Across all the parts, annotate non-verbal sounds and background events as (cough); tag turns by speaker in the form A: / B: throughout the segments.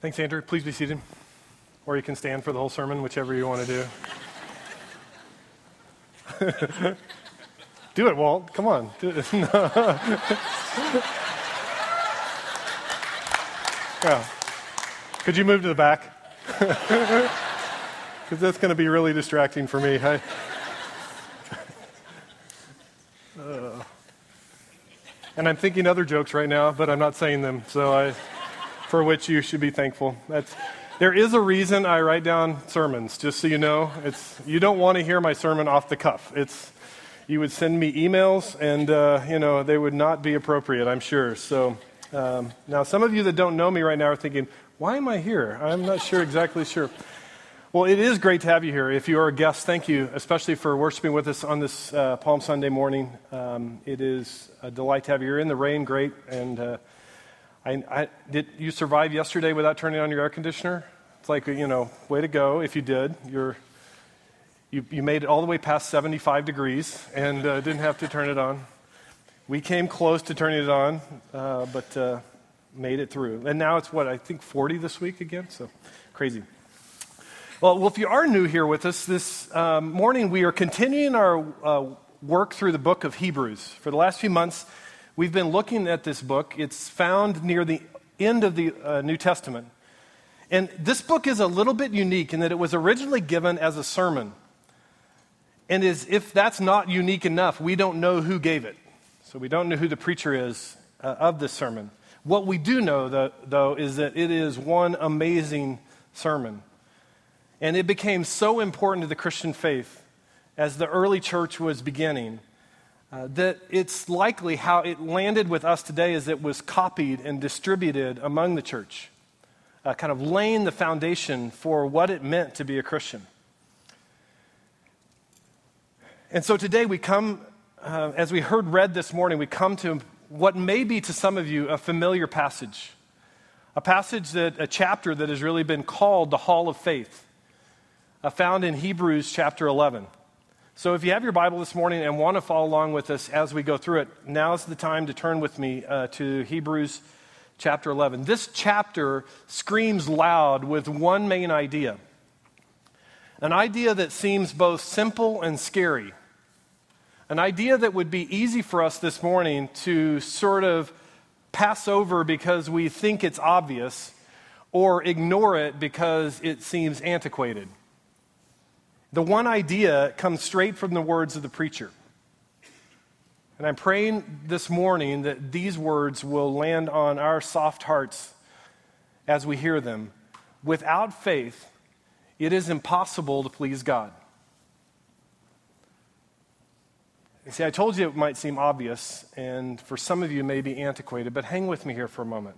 A: Thanks, Andrew. Please be seated. Or you can stand for the whole sermon, whichever you want to do. (laughs) do it, Walt. Come on. Do it. (laughs) yeah. Could you move to the back? (laughs) Because that's going to be really distracting for me. I, uh, and I'm thinking other jokes right now, but I'm not saying them. So I for which you should be thankful. That's, there is a reason I write down sermons, just so you know. It's, you don't want to hear my sermon off the cuff. It's, you would send me emails, and uh, you know they would not be appropriate, I'm sure. So um, now, some of you that don't know me right now are thinking, "Why am I here?" I'm not sure exactly sure. Well, it is great to have you here. If you are a guest, thank you, especially for worshiping with us on this uh, Palm Sunday morning. Um, it is a delight to have you. You're in the rain, great, and uh, I, I, did you survive yesterday without turning on your air conditioner? It's like, you know, way to go if you did. You're, you, you made it all the way past 75 degrees and uh, didn't have to turn it on. We came close to turning it on, uh, but uh, made it through. And now it's what, I think 40 this week again? So crazy. Well, well if you are new here with us, this um, morning we are continuing our uh, work through the book of Hebrews. For the last few months, We've been looking at this book. It's found near the end of the uh, New Testament. And this book is a little bit unique in that it was originally given as a sermon. And as if that's not unique enough, we don't know who gave it. So we don't know who the preacher is uh, of this sermon. What we do know, though, though, is that it is one amazing sermon. And it became so important to the Christian faith as the early church was beginning uh, that it's likely how it landed with us today is it was copied and distributed among the church, uh, kind of laying the foundation for what it meant to be a Christian. And so today we come, uh, as we heard read this morning, we come to what may be to some of you a familiar passage. A passage that, a chapter that has really been called the Hall of Faith, uh, found in Hebrews chapter 11. So, if you have your Bible this morning and want to follow along with us as we go through it, now's the time to turn with me uh, to Hebrews chapter 11. This chapter screams loud with one main idea an idea that seems both simple and scary, an idea that would be easy for us this morning to sort of pass over because we think it's obvious or ignore it because it seems antiquated. The one idea comes straight from the words of the preacher. And I'm praying this morning that these words will land on our soft hearts as we hear them. Without faith, it is impossible to please God. You see, I told you it might seem obvious, and for some of you, may be antiquated, but hang with me here for a moment.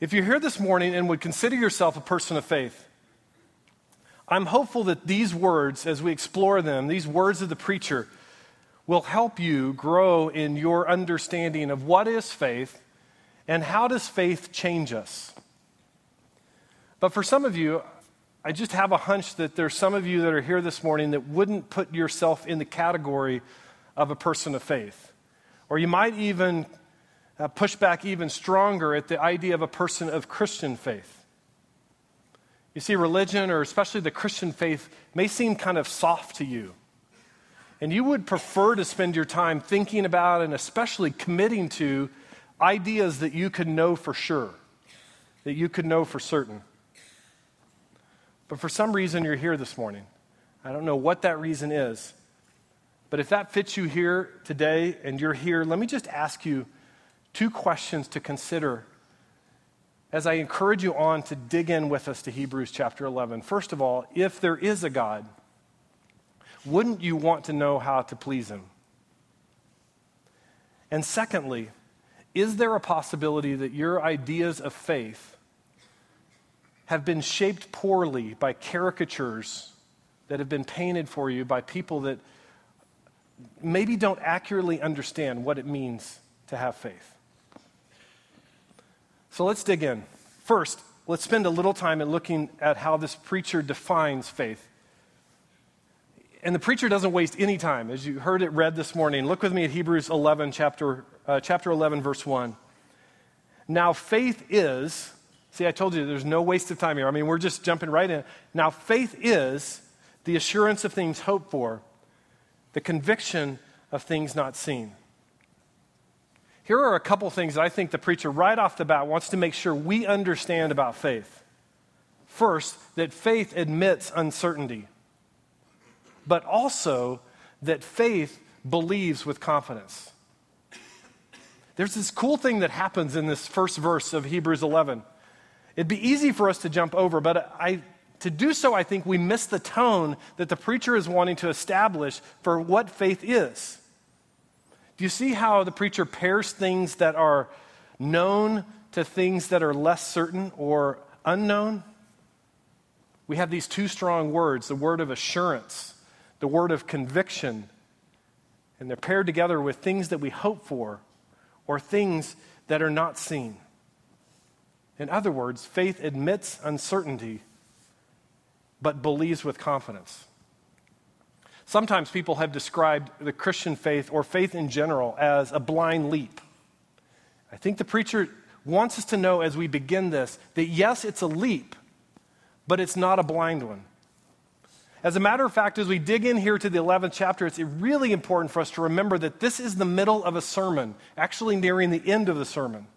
A: If you're here this morning and would consider yourself a person of faith, I'm hopeful that these words, as we explore them, these words of the preacher, will help you grow in your understanding of what is faith and how does faith change us. But for some of you, I just have a hunch that there's some of you that are here this morning that wouldn't put yourself in the category of a person of faith. Or you might even uh, push back even stronger at the idea of a person of Christian faith. You see, religion, or especially the Christian faith, may seem kind of soft to you. And you would prefer to spend your time thinking about and especially committing to ideas that you could know for sure, that you could know for certain. But for some reason, you're here this morning. I don't know what that reason is. But if that fits you here today and you're here, let me just ask you two questions to consider as I encourage you on to dig in with us to Hebrews chapter 11. First of all, if there is a God, wouldn't you want to know how to please him? And secondly, is there a possibility that your ideas of faith have been shaped poorly by caricatures that have been painted for you by people that maybe don't accurately understand what it means to have faith? So let's dig in. First, let's spend a little time in looking at how this preacher defines faith. And the preacher doesn't waste any time. As you heard it read this morning, look with me at Hebrews 11, chapter, uh, chapter 11, verse 1. Now, faith is See, I told you there's no waste of time here. I mean, we're just jumping right in. Now, faith is the assurance of things hoped for, the conviction of things not seen. Here are a couple things that I think the preacher, right off the bat, wants to make sure we understand about faith. First, that faith admits uncertainty, but also that faith believes with confidence. There's this cool thing that happens in this first verse of Hebrews 11. It'd be easy for us to jump over, but I, to do so, I think we miss the tone that the preacher is wanting to establish for what faith is. Do you see how the preacher pairs things that are known to things that are less certain or unknown? We have these two strong words the word of assurance, the word of conviction, and they're paired together with things that we hope for or things that are not seen. In other words, faith admits uncertainty but believes with confidence. Sometimes people have described the Christian faith or faith in general as a blind leap. I think the preacher wants us to know as we begin this that yes, it's a leap, but it's not a blind one. As a matter of fact, as we dig in here to the 11th chapter, it's really important for us to remember that this is the middle of a sermon, actually nearing the end of the sermon.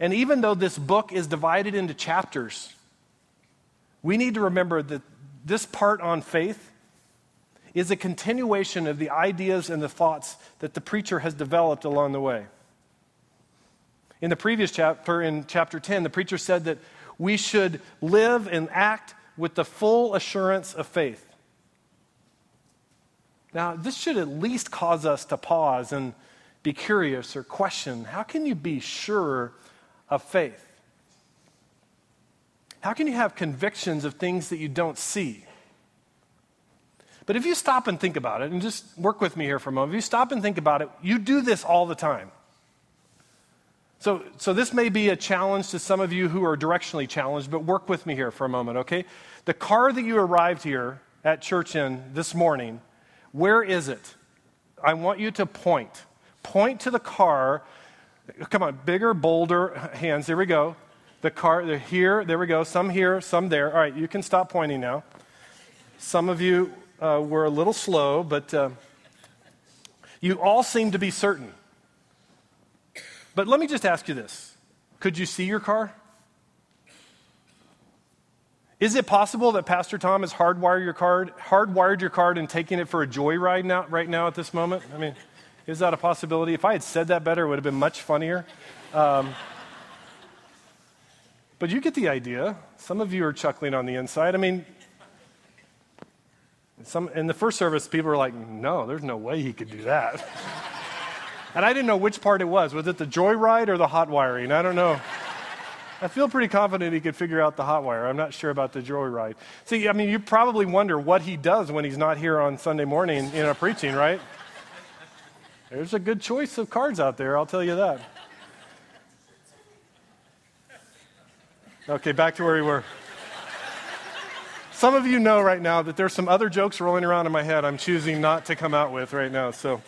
A: And even though this book is divided into chapters, we need to remember that this part on faith is a continuation of the ideas and the thoughts that the preacher has developed along the way. In the previous chapter, in chapter 10, the preacher said that we should live and act with the full assurance of faith. Now, this should at least cause us to pause and be curious or question how can you be sure of faith? How can you have convictions of things that you don't see? But if you stop and think about it, and just work with me here for a moment, if you stop and think about it, you do this all the time. So, so this may be a challenge to some of you who are directionally challenged, but work with me here for a moment, okay? The car that you arrived here at church in this morning, where is it? I want you to point. Point to the car. Come on, bigger, bolder hands. There we go. The car, they're here, there we go. Some here, some there. All right, you can stop pointing now. Some of you uh, were a little slow, but uh, you all seem to be certain. But let me just ask you this Could you see your car? Is it possible that Pastor Tom has hardwired your card, hardwired your card and taking it for a joyride now, right now at this moment? I mean, is that a possibility? If I had said that better, it would have been much funnier. Um, but you get the idea. Some of you are chuckling on the inside. I mean, some, in the first service, people were like, no, there's no way he could do that. (laughs) and I didn't know which part it was. Was it the joyride or the hot wiring? I don't know. I feel pretty confident he could figure out the hot wire. I'm not sure about the joyride. See, I mean, you probably wonder what he does when he's not here on Sunday morning, in know, preaching, right? There's a good choice of cards out there, I'll tell you that. Okay, back to where we were. Some of you know right now that there's some other jokes rolling around in my head I'm choosing not to come out with right now. So,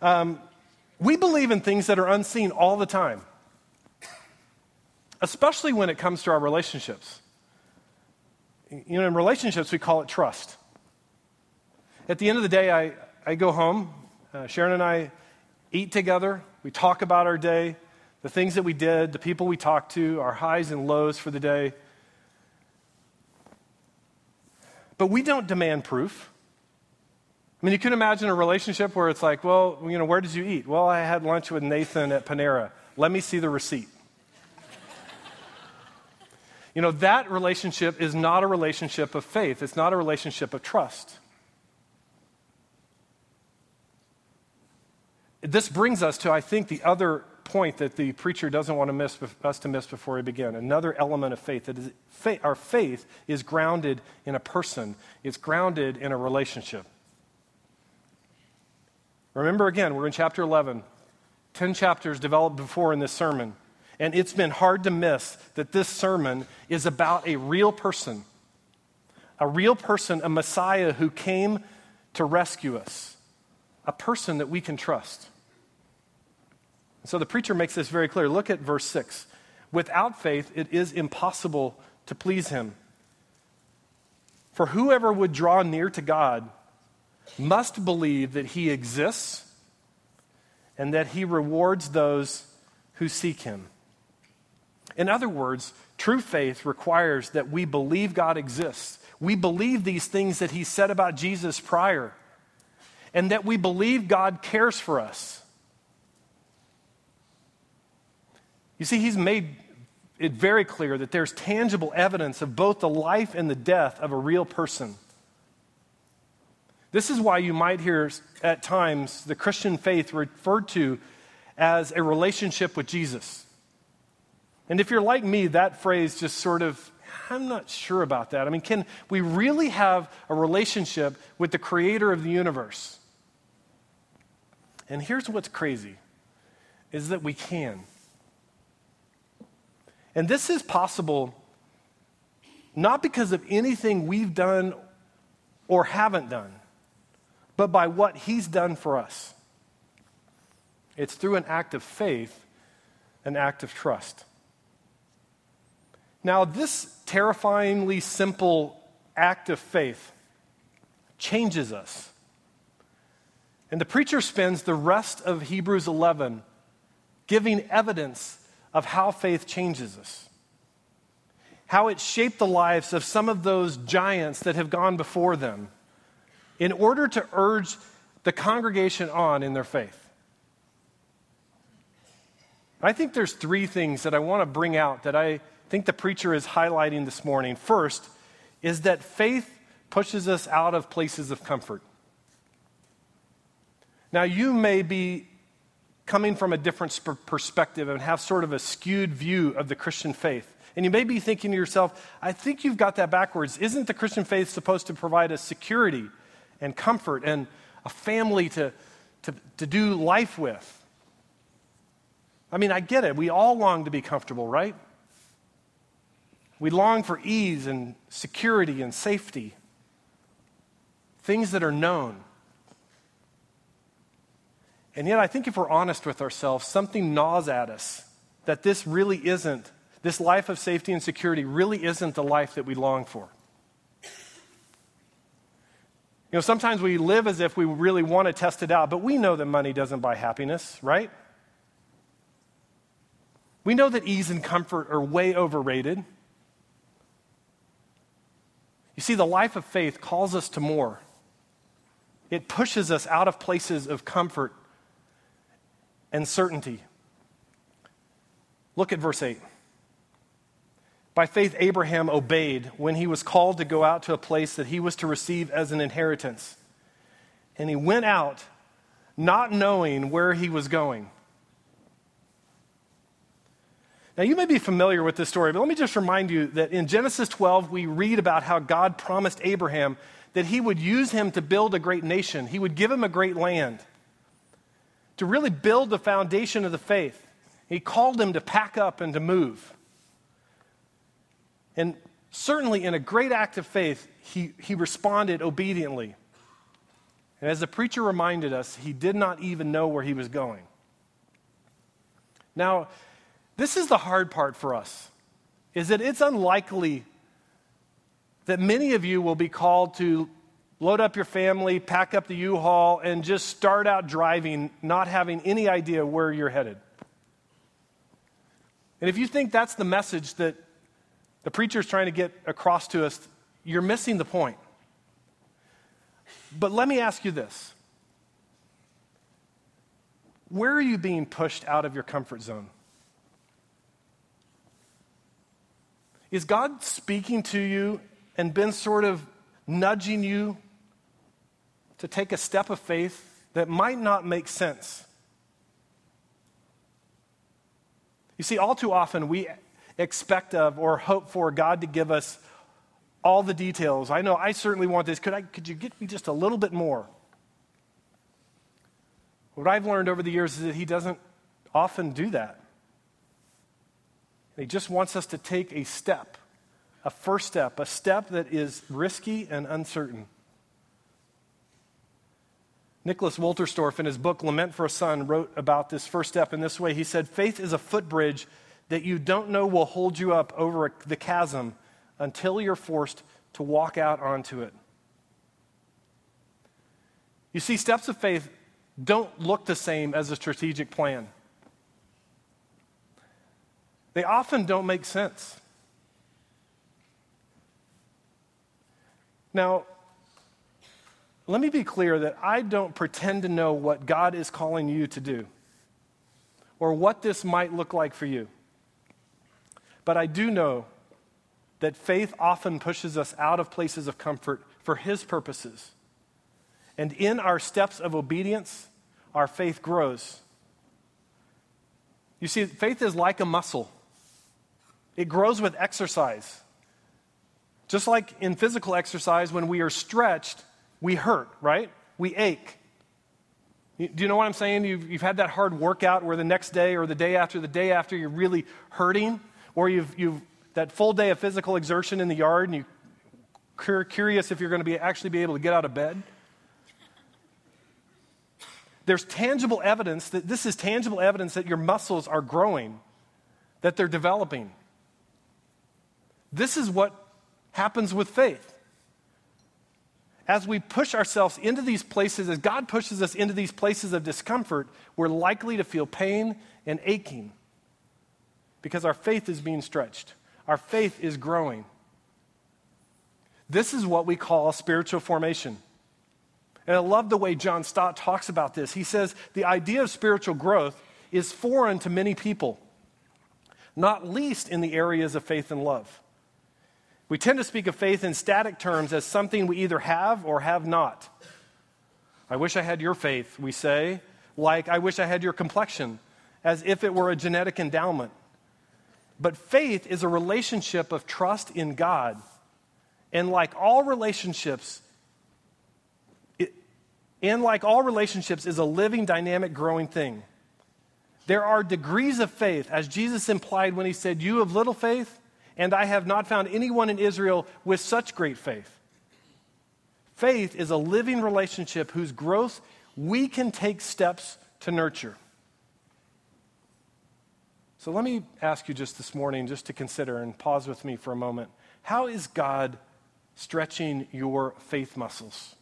A: um, we believe in things that are unseen all the time, especially when it comes to our relationships. You know, in relationships, we call it trust. At the end of the day, I, I go home. Uh, Sharon and I eat together. We talk about our day, the things that we did, the people we talked to, our highs and lows for the day. But we don't demand proof. I mean, you can imagine a relationship where it's like, well, you know, where did you eat? Well, I had lunch with Nathan at Panera. Let me see the receipt. (laughs) you know, that relationship is not a relationship of faith, it's not a relationship of trust. This brings us to, I think, the other point that the preacher doesn't want to miss, us to miss before we begin. Another element of faith that is faith, our faith is grounded in a person. It's grounded in a relationship. Remember again, we're in chapter 11. 10 chapters developed before in this sermon. And it's been hard to miss that this sermon is about a real person. A real person, a Messiah who came to rescue us. A person that we can trust. So the preacher makes this very clear. Look at verse 6. without faith, it is impossible to please him. For whoever would draw near to God must believe that he exists and that he rewards those who seek him. In other words, true faith requires that we believe God exists. We believe these things that he said about Jesus prior, and that we believe God cares for us. You see, he's made it very clear that there's tangible evidence of both the life and the death of a real person. This is why you might hear at times the Christian faith referred to as a relationship with Jesus. And if you're like me, that phrase just sort of, I'm not sure about that. I mean, can we really have a relationship with the creator of the universe? And here's what's crazy is that we can. And this is possible not because of anything we've done or haven't done, but by what He's done for us. It's through an act of faith, an act of trust. Now, this terrifyingly simple act of faith changes us. And the preacher spends the rest of Hebrews 11 giving evidence of how faith changes us, how it shaped the lives of some of those giants that have gone before them in order to urge the congregation on in their faith. I think there's three things that I want to bring out that I think the preacher is highlighting this morning. First is that faith pushes us out of places of comfort. Now, you may be coming from a different perspective and have sort of a skewed view of the Christian faith. And you may be thinking to yourself, I think you've got that backwards. Isn't the Christian faith supposed to provide us security and comfort and a family to, to, to do life with? I mean, I get it. We all long to be comfortable, right? We long for ease and security and safety, things that are known. And yet, I think if we're honest with ourselves, something gnaws at us that this really isn't, this life of safety and security really isn't the life that we long for. You know, sometimes we live as if we really want to test it out, but we know that money doesn't buy happiness, right? We know that ease and comfort are way overrated. You see, the life of faith calls us to more. It pushes us out of places of comfort and certainty. Look at verse 8. By faith, Abraham obeyed when he was called to go out to a place that he was to receive as an inheritance. And he went out not knowing where he was going. Now, you may be familiar with this story, but let me just remind you that in Genesis 12, we read about how God promised Abraham that he would use him to build a great nation, he would give him a great land to really build the foundation of the faith. He called them to pack up and to move. And certainly, in a great act of faith, he, he responded obediently. And as the preacher reminded us, he did not even know where he was going. Now, this is the hard part for us, is that it's unlikely that many of you will be called to load up your family, pack up the U Haul, and just start out driving, not having any idea where you're headed. And if you think that's the message that the preacher is trying to get across to us, you're missing the point. But let me ask you this Where are you being pushed out of your comfort zone? Is God speaking to you and been sort of nudging you to take a step of faith that might not make sense. You see, all too often we expect of or hope for God to give us all the details. I know I certainly want this. Could, I, could you get me just a little bit more? What I've learned over the years is that He doesn't often do that. He just wants us to take a step, a first step, a step that is risky and uncertain. Nicholas Wolterstorff, in his book Lament for a Son, wrote about this first step in this way. He said, Faith is a footbridge that you don't know will hold you up over the chasm until you're forced to walk out onto it. You see, steps of faith don't look the same as a strategic plan. They often don't make sense. Now, let me be clear that I don't pretend to know what God is calling you to do or what this might look like for you. But I do know that faith often pushes us out of places of comfort for His purposes. And in our steps of obedience, our faith grows. You see, faith is like a muscle, it grows with exercise. Just like in physical exercise, when we are stretched, we hurt, right? We ache. Do you know what I'm saying? You've, you've had that hard workout where the next day or the day after, the day after, you're really hurting, or you've, you've that full day of physical exertion in the yard and you're curious if you're going to be, actually be able to get out of bed. There's tangible evidence that this is tangible evidence that your muscles are growing, that they're developing. This is what happens with faith as we push ourselves into these places, as God pushes us into these places of discomfort, we're likely to feel pain and aching because our faith is being stretched, our faith is growing. This is what we call spiritual formation. And I love the way John Stott talks about this. He says the idea of spiritual growth is foreign to many people, not least in the areas of faith and love. We tend to speak of faith in static terms as something we either have or have not. I wish I had your faith, we say, like I wish I had your complexion, as if it were a genetic endowment. But faith is a relationship of trust in God. And like all relationships, it, and like all relationships, is a living, dynamic, growing thing. There are degrees of faith, as Jesus implied when he said, You have little faith, and I have not found anyone in Israel with such great faith. Faith is a living relationship whose growth we can take steps to nurture. So let me ask you just this morning, just to consider and pause with me for a moment. How is God stretching your faith muscles?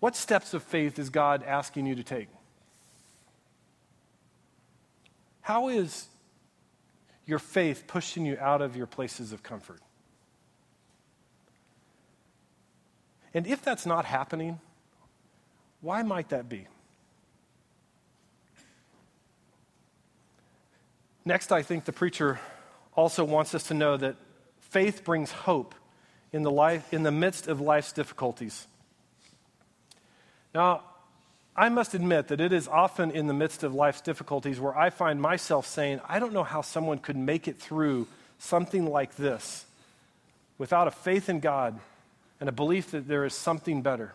A: What steps of faith is God asking you to take? How is your faith pushing you out of your places of comfort. And if that's not happening, why might that be? Next, I think the preacher also wants us to know that faith brings hope in the, life, in the midst of life's difficulties. Now, I must admit that it is often in the midst of life's difficulties where I find myself saying, I don't know how someone could make it through something like this without a faith in God and a belief that there is something better.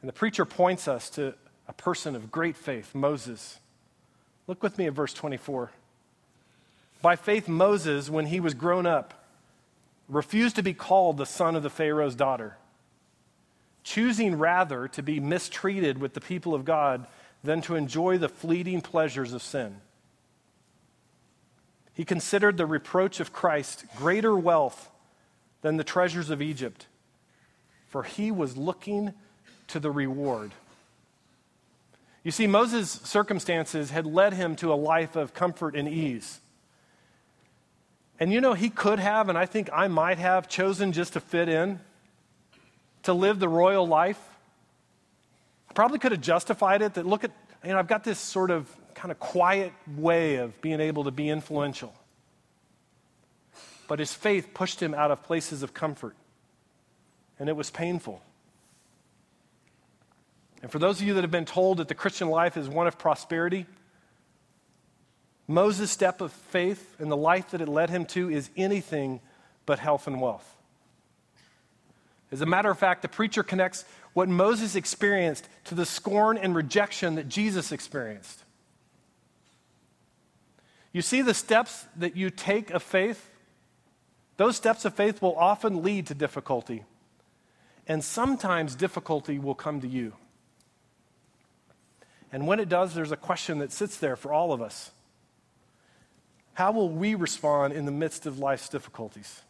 A: And the preacher points us to a person of great faith, Moses. Look with me at verse 24. By faith, Moses, when he was grown up, refused to be called the son of the Pharaoh's daughter choosing rather to be mistreated with the people of God than to enjoy the fleeting pleasures of sin. He considered the reproach of Christ greater wealth than the treasures of Egypt, for he was looking to the reward. You see, Moses' circumstances had led him to a life of comfort and ease. And you know, he could have, and I think I might have, chosen just to fit in to live the royal life. I probably could have justified it that look at, you know, I've got this sort of kind of quiet way of being able to be influential. But his faith pushed him out of places of comfort, and it was painful. And for those of you that have been told that the Christian life is one of prosperity, Moses' step of faith and the life that it led him to is anything but health and wealth. As a matter of fact, the preacher connects what Moses experienced to the scorn and rejection that Jesus experienced. You see, the steps that you take of faith, those steps of faith will often lead to difficulty. And sometimes difficulty will come to you. And when it does, there's a question that sits there for all of us. How will we respond in the midst of life's difficulties?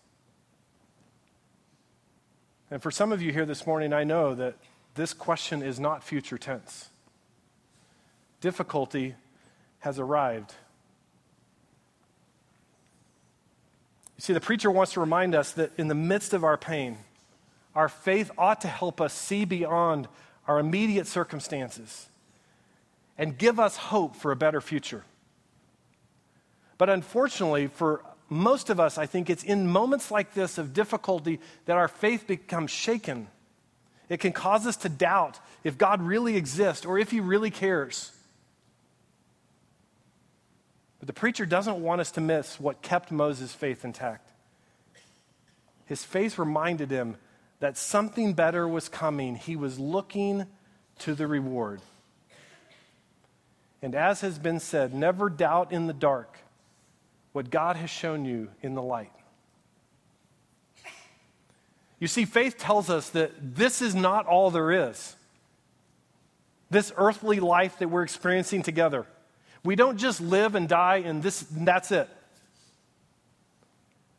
A: And for some of you here this morning, I know that this question is not future tense. Difficulty has arrived. You see, the preacher wants to remind us that in the midst of our pain, our faith ought to help us see beyond our immediate circumstances and give us hope for a better future. But unfortunately, for most of us, I think it's in moments like this of difficulty that our faith becomes shaken. It can cause us to doubt if God really exists or if He really cares. But the preacher doesn't want us to miss what kept Moses' faith intact. His faith reminded him that something better was coming. He was looking to the reward. And as has been said, never doubt in the dark what God has shown you in the light. You see, faith tells us that this is not all there is. This earthly life that we're experiencing together. We don't just live and die and this and that's it.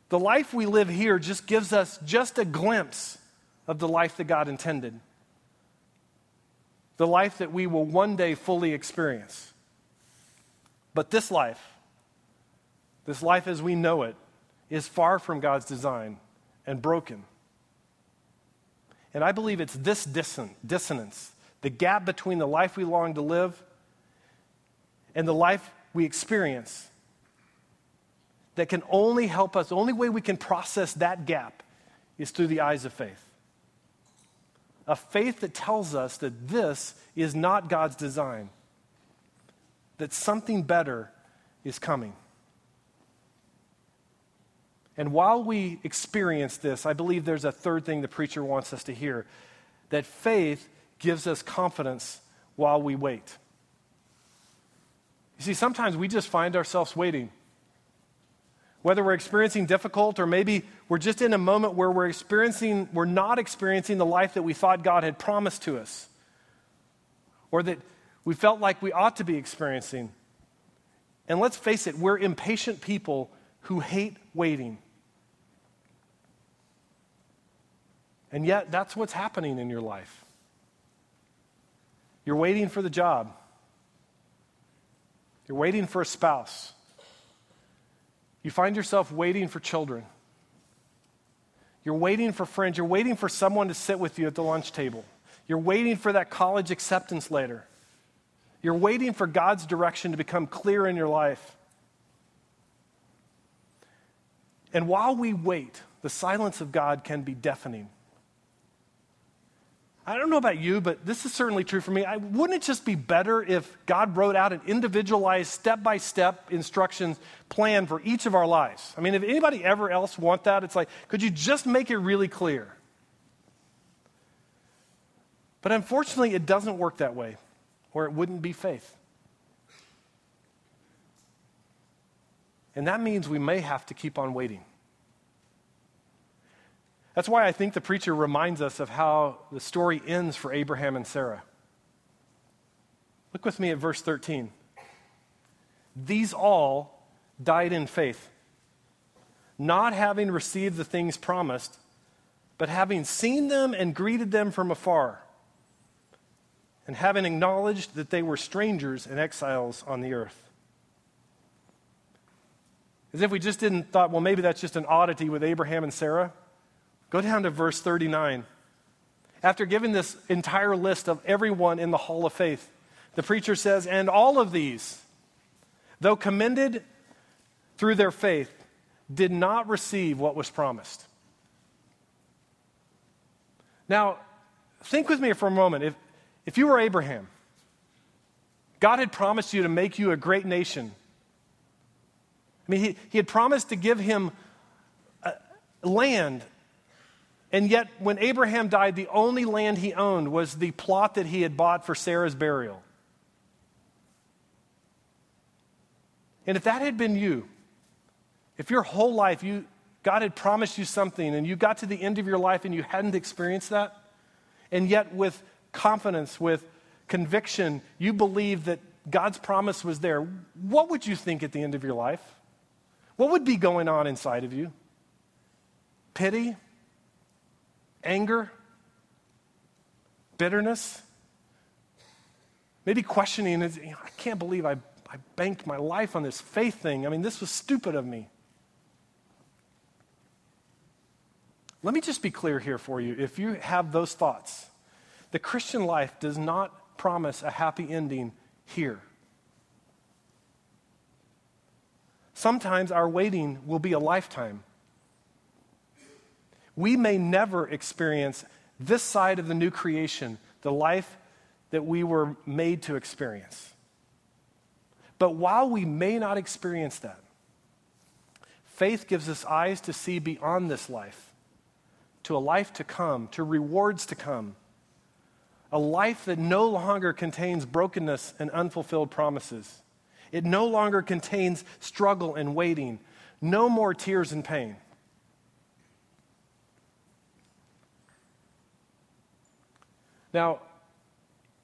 A: The life we live here just gives us just a glimpse of the life that God intended. The life that we will one day fully experience. But this life, this life as we know it is far from God's design and broken. And I believe it's this dissonance, the gap between the life we long to live and the life we experience, that can only help us, the only way we can process that gap is through the eyes of faith. A faith that tells us that this is not God's design, that something better is coming. And while we experience this, I believe there's a third thing the preacher wants us to hear that faith gives us confidence while we wait. You see, sometimes we just find ourselves waiting. Whether we're experiencing difficult or maybe we're just in a moment where we're experiencing, we're not experiencing the life that we thought God had promised to us, or that we felt like we ought to be experiencing. And let's face it, we're impatient people who hate waiting. And yet, that's what's happening in your life. You're waiting for the job, you're waiting for a spouse, you find yourself waiting for children. You're waiting for friends. You're waiting for someone to sit with you at the lunch table. You're waiting for that college acceptance letter. You're waiting for God's direction to become clear in your life. And while we wait, the silence of God can be deafening. I don't know about you, but this is certainly true for me. I, wouldn't it just be better if God wrote out an individualized, step by step instructions plan for each of our lives? I mean, if anybody ever else want that, it's like, could you just make it really clear? But unfortunately, it doesn't work that way, or it wouldn't be faith. And that means we may have to keep on waiting. That's why I think the preacher reminds us of how the story ends for Abraham and Sarah. Look with me at verse 13. These all died in faith, not having received the things promised, but having seen them and greeted them from afar, and having acknowledged that they were strangers and exiles on the earth. As if we just didn't thought, well, maybe that's just an oddity with Abraham and Sarah. Go down to verse 39. After giving this entire list of everyone in the hall of faith, the preacher says, And all of these, though commended through their faith, did not receive what was promised. Now, think with me for a moment. If, if you were Abraham, God had promised you to make you a great nation. I mean, he, he had promised to give him land and yet, when Abraham died, the only land he owned was the plot that he had bought for Sarah's burial. And if that had been you, if your whole life you, God had promised you something and you got to the end of your life and you hadn't experienced that, and yet with confidence, with conviction, you believed that God's promise was there, what would you think at the end of your life? What would be going on inside of you? Pity? Anger? Bitterness? Maybe questioning, I can't believe I, I banked my life on this faith thing. I mean, this was stupid of me. Let me just be clear here for you. If you have those thoughts, the Christian life does not promise a happy ending here. Sometimes our waiting will be a lifetime. We may never experience this side of the new creation, the life that we were made to experience. But while we may not experience that, faith gives us eyes to see beyond this life, to a life to come, to rewards to come, a life that no longer contains brokenness and unfulfilled promises. It no longer contains struggle and waiting, no more tears and pain. Now,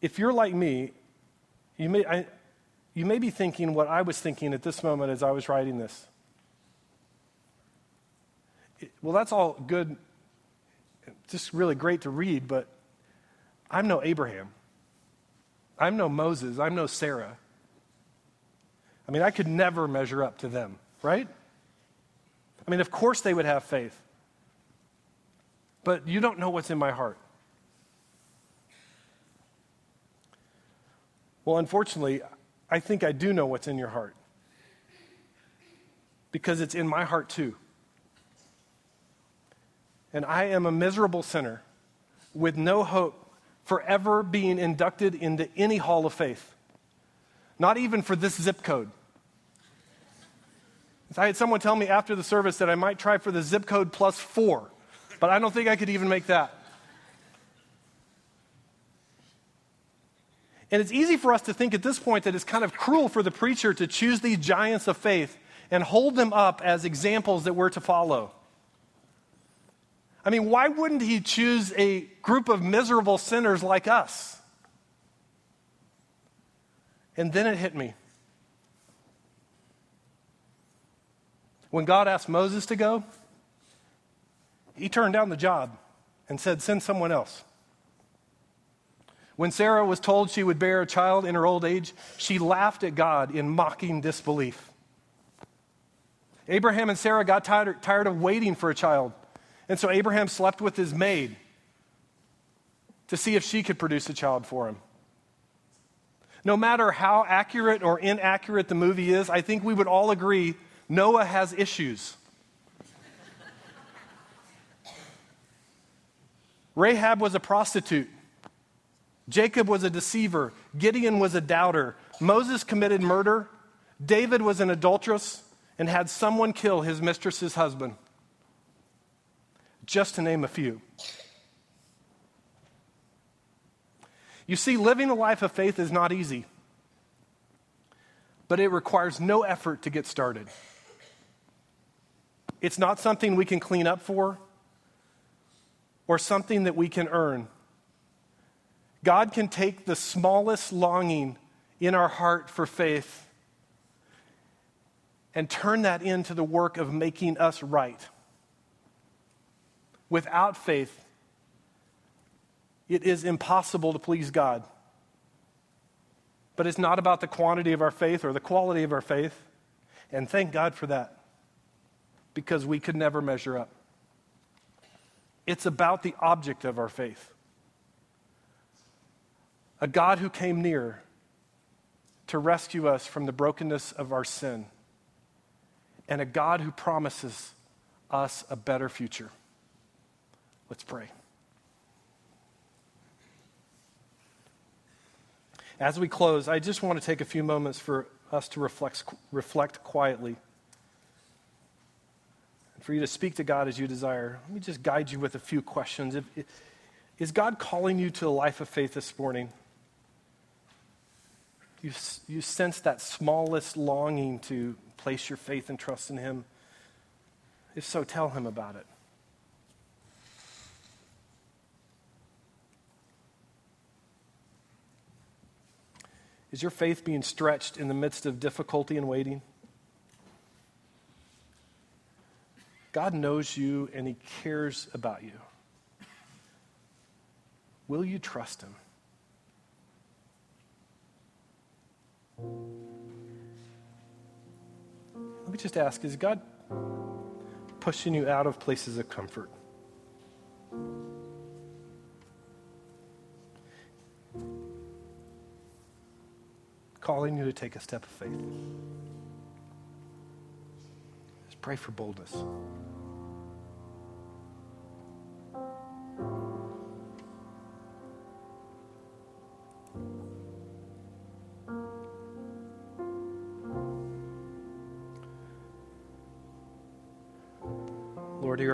A: if you're like me, you may, I, you may be thinking what I was thinking at this moment as I was writing this. Well, that's all good, just really great to read, but I'm no Abraham. I'm no Moses. I'm no Sarah. I mean, I could never measure up to them, right? I mean, of course they would have faith. But you don't know what's in my heart. Well, unfortunately, I think I do know what's in your heart. Because it's in my heart too. And I am a miserable sinner with no hope for ever being inducted into any hall of faith, not even for this zip code. I had someone tell me after the service that I might try for the zip code plus four, but I don't think I could even make that. And it's easy for us to think at this point that it's kind of cruel for the preacher to choose these giants of faith and hold them up as examples that we're to follow. I mean, why wouldn't he choose a group of miserable sinners like us? And then it hit me. When God asked Moses to go, he turned down the job and said, Send someone else. When Sarah was told she would bear a child in her old age, she laughed at God in mocking disbelief. Abraham and Sarah got tired, tired of waiting for a child, and so Abraham slept with his maid to see if she could produce a child for him. No matter how accurate or inaccurate the movie is, I think we would all agree Noah has issues. Rahab was a prostitute. Jacob was a deceiver. Gideon was a doubter. Moses committed murder. David was an adulteress and had someone kill his mistress's husband. Just to name a few. You see, living a life of faith is not easy, but it requires no effort to get started. It's not something we can clean up for or something that we can earn. God can take the smallest longing in our heart for faith and turn that into the work of making us right. Without faith, it is impossible to please God. But it's not about the quantity of our faith or the quality of our faith. And thank God for that because we could never measure up. It's about the object of our faith a God who came near to rescue us from the brokenness of our sin, and a God who promises us a better future. Let's pray. As we close, I just want to take a few moments for us to reflect, reflect quietly And for you to speak to God as you desire. Let me just guide you with a few questions. If, if, is God calling you to a life of faith this morning? You, you sense that smallest longing to place your faith and trust in Him? If so, tell Him about it. Is your faith being stretched in the midst of difficulty and waiting? God knows you and He cares about you. Will you trust Him? Let me just ask is God pushing you out of places of comfort? Calling you to take a step of faith. Just pray for boldness.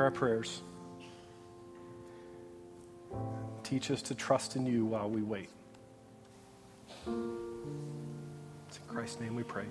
A: Our prayers. Teach us to trust in you while we wait. It's in Christ's name we pray.